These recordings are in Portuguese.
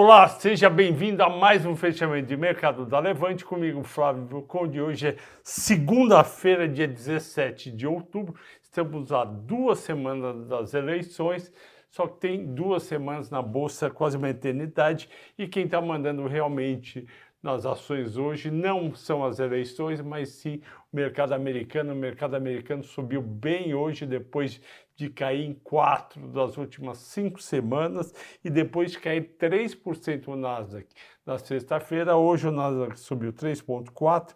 Olá, seja bem-vindo a mais um fechamento de mercado da Levante comigo, Flávio Conde. Hoje é segunda-feira, dia 17 de outubro. Estamos a duas semanas das eleições, só que tem duas semanas na bolsa, quase uma eternidade, e quem está mandando realmente nas ações hoje não são as eleições, mas sim o mercado americano. O mercado americano subiu bem hoje, depois de cair em quatro das últimas cinco semanas e depois de cair 3% o Nasdaq na sexta-feira. Hoje o Nasdaq subiu 3,4%,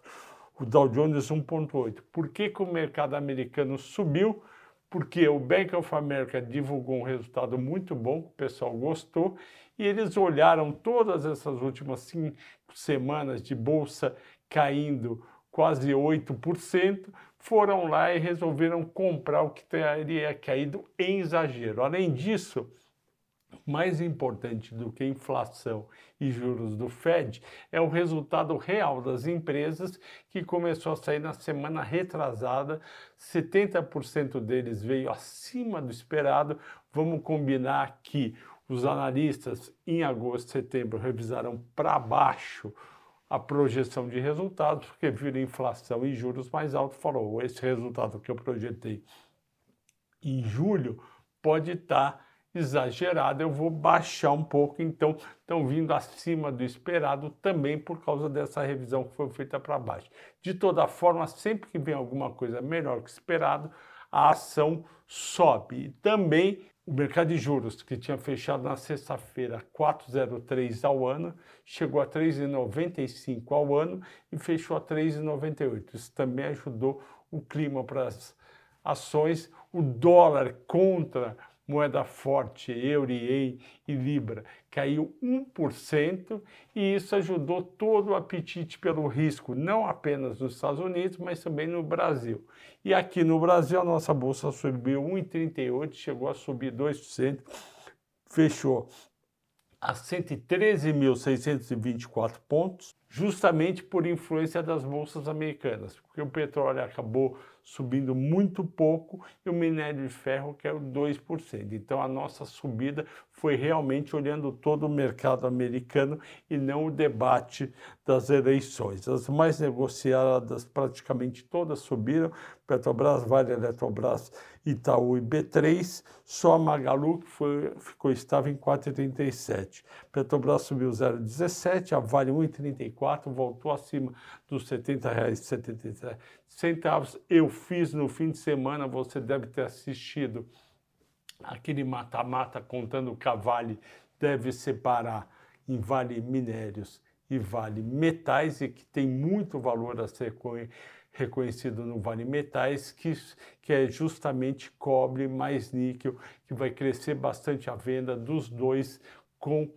o Dow Jones 1,8%. Por que, que o mercado americano subiu? Porque o Bank of America divulgou um resultado muito bom, o pessoal gostou, e eles olharam todas essas últimas cinco semanas de bolsa caindo quase 8%, foram lá e resolveram comprar o que teria caído em exagero. Além disso, mais importante do que inflação e juros do Fed é o resultado real das empresas que começou a sair na semana retrasada. 70% deles veio acima do esperado. Vamos combinar que os analistas em agosto, setembro revisaram para baixo a projeção de resultados, porque viram inflação e juros mais altos, falou, esse resultado que eu projetei em julho pode estar tá exagerado, eu vou baixar um pouco, então estão vindo acima do esperado também por causa dessa revisão que foi feita para baixo. De toda forma, sempre que vem alguma coisa melhor que esperado, a ação sobe. E também o mercado de juros, que tinha fechado na sexta-feira 4,03 ao ano, chegou a 3,95 ao ano e fechou a 3,98. Isso também ajudou o clima para as ações. O dólar contra moeda forte, euro, e libra, caiu 1% e isso ajudou todo o apetite pelo risco, não apenas nos Estados Unidos, mas também no Brasil. E aqui no Brasil a nossa bolsa subiu 1,38, chegou a subir 2%, fechou a 113.624 pontos, justamente por influência das bolsas americanas, porque o petróleo acabou subindo muito pouco e o minério de ferro caiu 2%. Então a nossa subida foi realmente olhando todo o mercado americano e não o debate das eleições. As mais negociadas praticamente todas subiram, Petrobras, Vale, Eletrobras, Itaú e B3, só a Magalu que foi, ficou estava em 4,37. Petrobras subiu 0,17, a Vale 1,34, voltou acima dos R$ 70,73 centavos. Eu fiz no fim de semana, você deve ter assistido aquele mata-mata contando que a Vale deve separar em Vale Minérios e Vale Metais e que tem muito valor a ser reconhecido no Vale Metais, que, que é justamente cobre mais níquel, que vai crescer bastante a venda dos dois com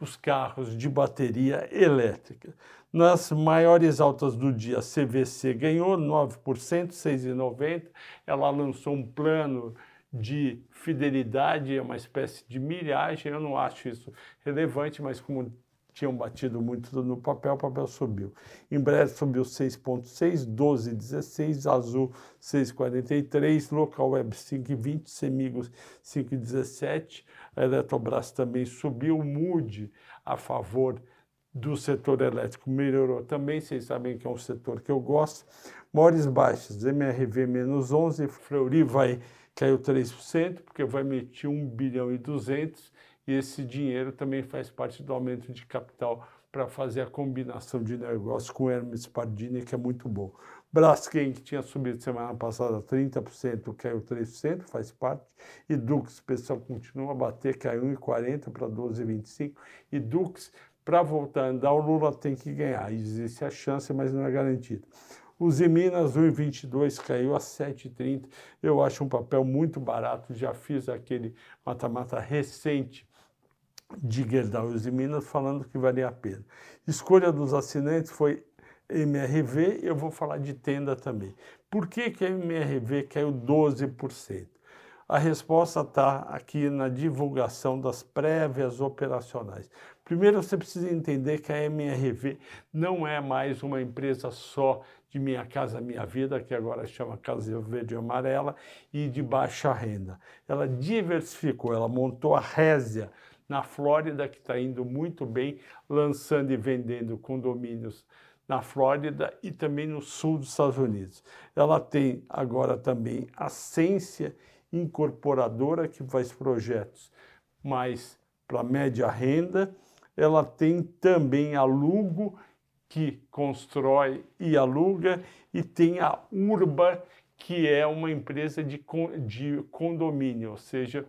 os carros de bateria elétrica. Nas maiores altas do dia, a CVC ganhou 9%, 6,90%. Ela lançou um plano de fidelidade, é uma espécie de milhagem. Eu não acho isso relevante, mas como tinham batido muito no papel, o papel subiu. Em breve subiu 6,6, 12,16, Azul 6,43, Local Web 5,20, Semigos 5,17, a Eletrobras também subiu, Mude a favor do setor elétrico melhorou também, vocês sabem que é um setor que eu gosto. Maiores baixas, MRV menos 11, Fleury vai caiu 3%, porque vai emitir 1 bilhão e 200, e esse dinheiro também faz parte do aumento de capital para fazer a combinação de negócio com Hermes Pardini, que é muito bom. Braskem, que tinha subido semana passada 30%, caiu 3%, faz parte. E Dux, pessoal continua a bater, caiu 1,40 para 12,25. E Dux para voltar a andar, o Lula tem que ganhar. Existe a chance, mas não é garantido. Os Minas 1,22 caiu a 7,30. Eu acho um papel muito barato. Já fiz aquele mata-mata recente de Gerdau e Minas falando que valia a pena. Escolha dos assinantes foi MRV. Eu vou falar de tenda também. Por que, que a MRV caiu 12%? A resposta está aqui na divulgação das prévias operacionais. Primeiro, você precisa entender que a MRV não é mais uma empresa só de Minha Casa Minha Vida, que agora chama Casa Verde e Amarela, e de baixa renda. Ela diversificou, ela montou a Résia na Flórida, que está indo muito bem, lançando e vendendo condomínios na Flórida e também no sul dos Estados Unidos. Ela tem agora também a Ciência Incorporadora, que faz projetos mais para média renda. Ela tem também a Lugo, que constrói e aluga, e tem a Urba, que é uma empresa de, de condomínio, ou seja,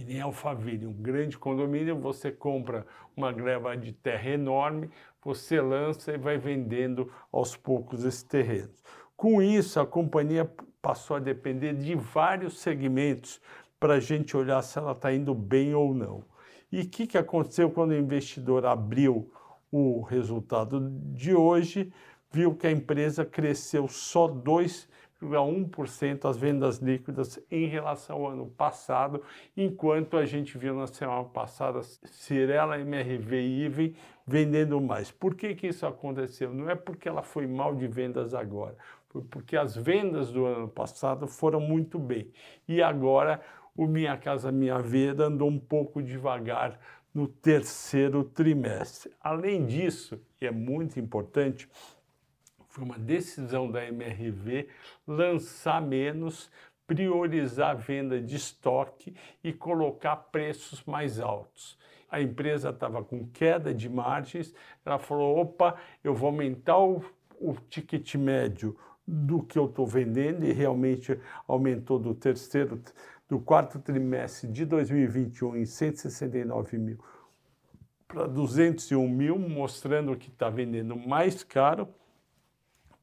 que nem Alphaville, um grande condomínio, você compra uma greva de terra enorme, você lança e vai vendendo aos poucos esses terrenos. Com isso, a companhia passou a depender de vários segmentos para a gente olhar se ela está indo bem ou não. E o que, que aconteceu quando o investidor abriu o resultado de hoje? Viu que a empresa cresceu só 2,1% as vendas líquidas em relação ao ano passado, enquanto a gente viu na semana passada Cirela, MRV e Iven vendendo mais. Por que, que isso aconteceu? Não é porque ela foi mal de vendas agora, foi porque as vendas do ano passado foram muito bem. E agora o Minha Casa Minha Vida andou um pouco devagar no terceiro trimestre. Além disso, e é muito importante, foi uma decisão da MRV lançar menos, priorizar a venda de estoque e colocar preços mais altos. A empresa estava com queda de margens, ela falou, opa, eu vou aumentar o, o ticket médio do que eu estou vendendo e realmente aumentou do terceiro, do quarto trimestre de 2021 em 169 mil para 201 mil, mostrando que está vendendo mais caro,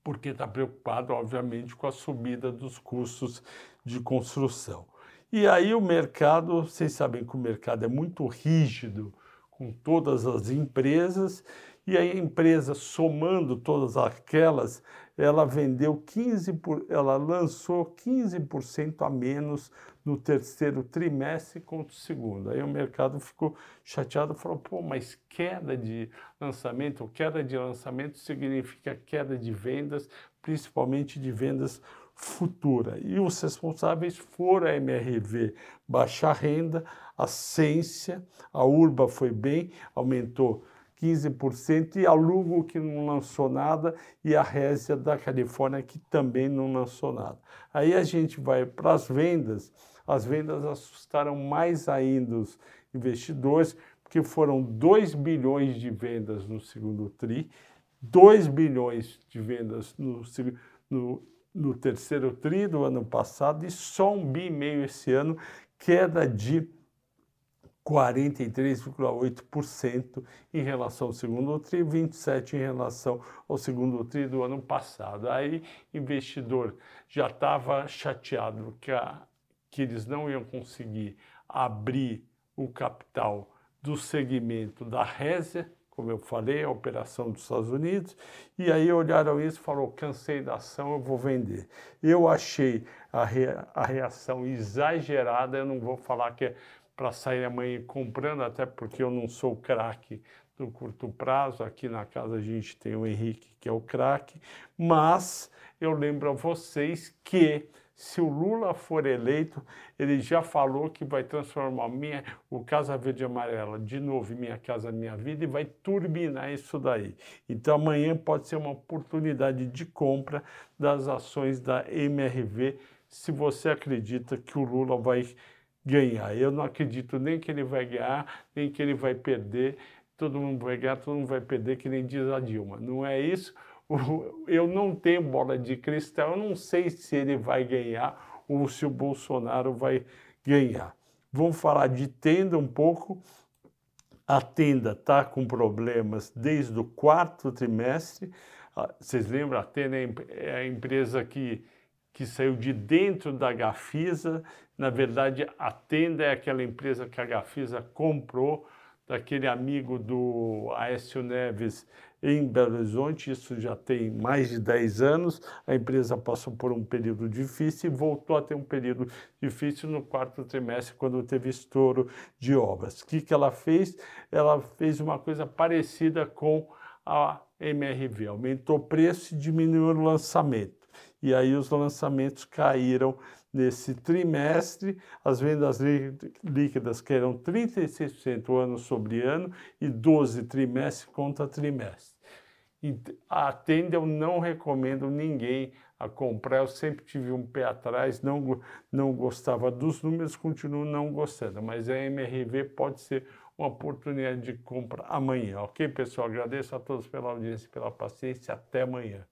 porque está preocupado, obviamente, com a subida dos custos de construção. E aí o mercado, vocês sabem que o mercado é muito rígido com todas as empresas, e a empresa somando todas aquelas, ela vendeu 15 por, ela lançou 15% a menos no terceiro trimestre contra o segundo. Aí o mercado ficou chateado, falou: "Pô, mas queda de lançamento, queda de lançamento significa queda de vendas, principalmente de vendas futura. E os responsáveis foram a MRV Baixa Renda, a Ciência, a Urba foi bem, aumentou 15%, e a Lugo, que não lançou nada, e a Résia da Califórnia, que também não lançou nada. Aí a gente vai para as vendas, as vendas assustaram mais ainda os investidores, porque foram 2 bilhões de vendas no segundo TRI, 2 bilhões de vendas no, no no terceiro TRI do ano passado e só um bi e meio esse ano, queda de 43,8% em relação ao segundo TRI, 27% em relação ao segundo TRI do ano passado. Aí, investidor já estava chateado que, a, que eles não iam conseguir abrir o capital do segmento da Résia, como eu falei, a operação dos Estados Unidos, e aí olharam isso e falaram, cansei da ação, eu vou vender. Eu achei a, rea a reação exagerada, eu não vou falar que é para sair amanhã comprando, até porque eu não sou craque do curto prazo, aqui na casa a gente tem o Henrique, que é o craque, mas eu lembro a vocês que se o Lula for eleito, ele já falou que vai transformar minha, o Casa Verde e Amarela de novo em Minha Casa Minha Vida e vai turbinar isso daí. Então amanhã pode ser uma oportunidade de compra das ações da MRV, se você acredita que o Lula vai ganhar. Eu não acredito nem que ele vai ganhar, nem que ele vai perder. Todo mundo vai ganhar, todo mundo vai perder, que nem diz a Dilma. Não é isso? eu não tenho bola de cristal, eu não sei se ele vai ganhar ou se o Bolsonaro vai ganhar. Vamos falar de tenda um pouco. A tenda está com problemas desde o quarto trimestre. Ah, vocês lembram? A tenda é a empresa que, que saiu de dentro da Gafisa. Na verdade, a tenda é aquela empresa que a Gafisa comprou daquele amigo do Aécio Neves em Belo Horizonte, isso já tem mais de 10 anos. A empresa passou por um período difícil e voltou a ter um período difícil no quarto trimestre, quando teve estouro de obras. O que, que ela fez? Ela fez uma coisa parecida com a MRV, aumentou o preço e diminuiu o lançamento. E aí os lançamentos caíram nesse trimestre, as vendas líquidas eram 36% ano sobre ano e 12 trimestre contra trimestre. E atende, eu não recomendo ninguém a comprar. Eu sempre tive um pé atrás, não, não gostava dos números, continuo não gostando. Mas a MRV pode ser uma oportunidade de compra amanhã, ok, pessoal? Agradeço a todos pela audiência e pela paciência. Até amanhã.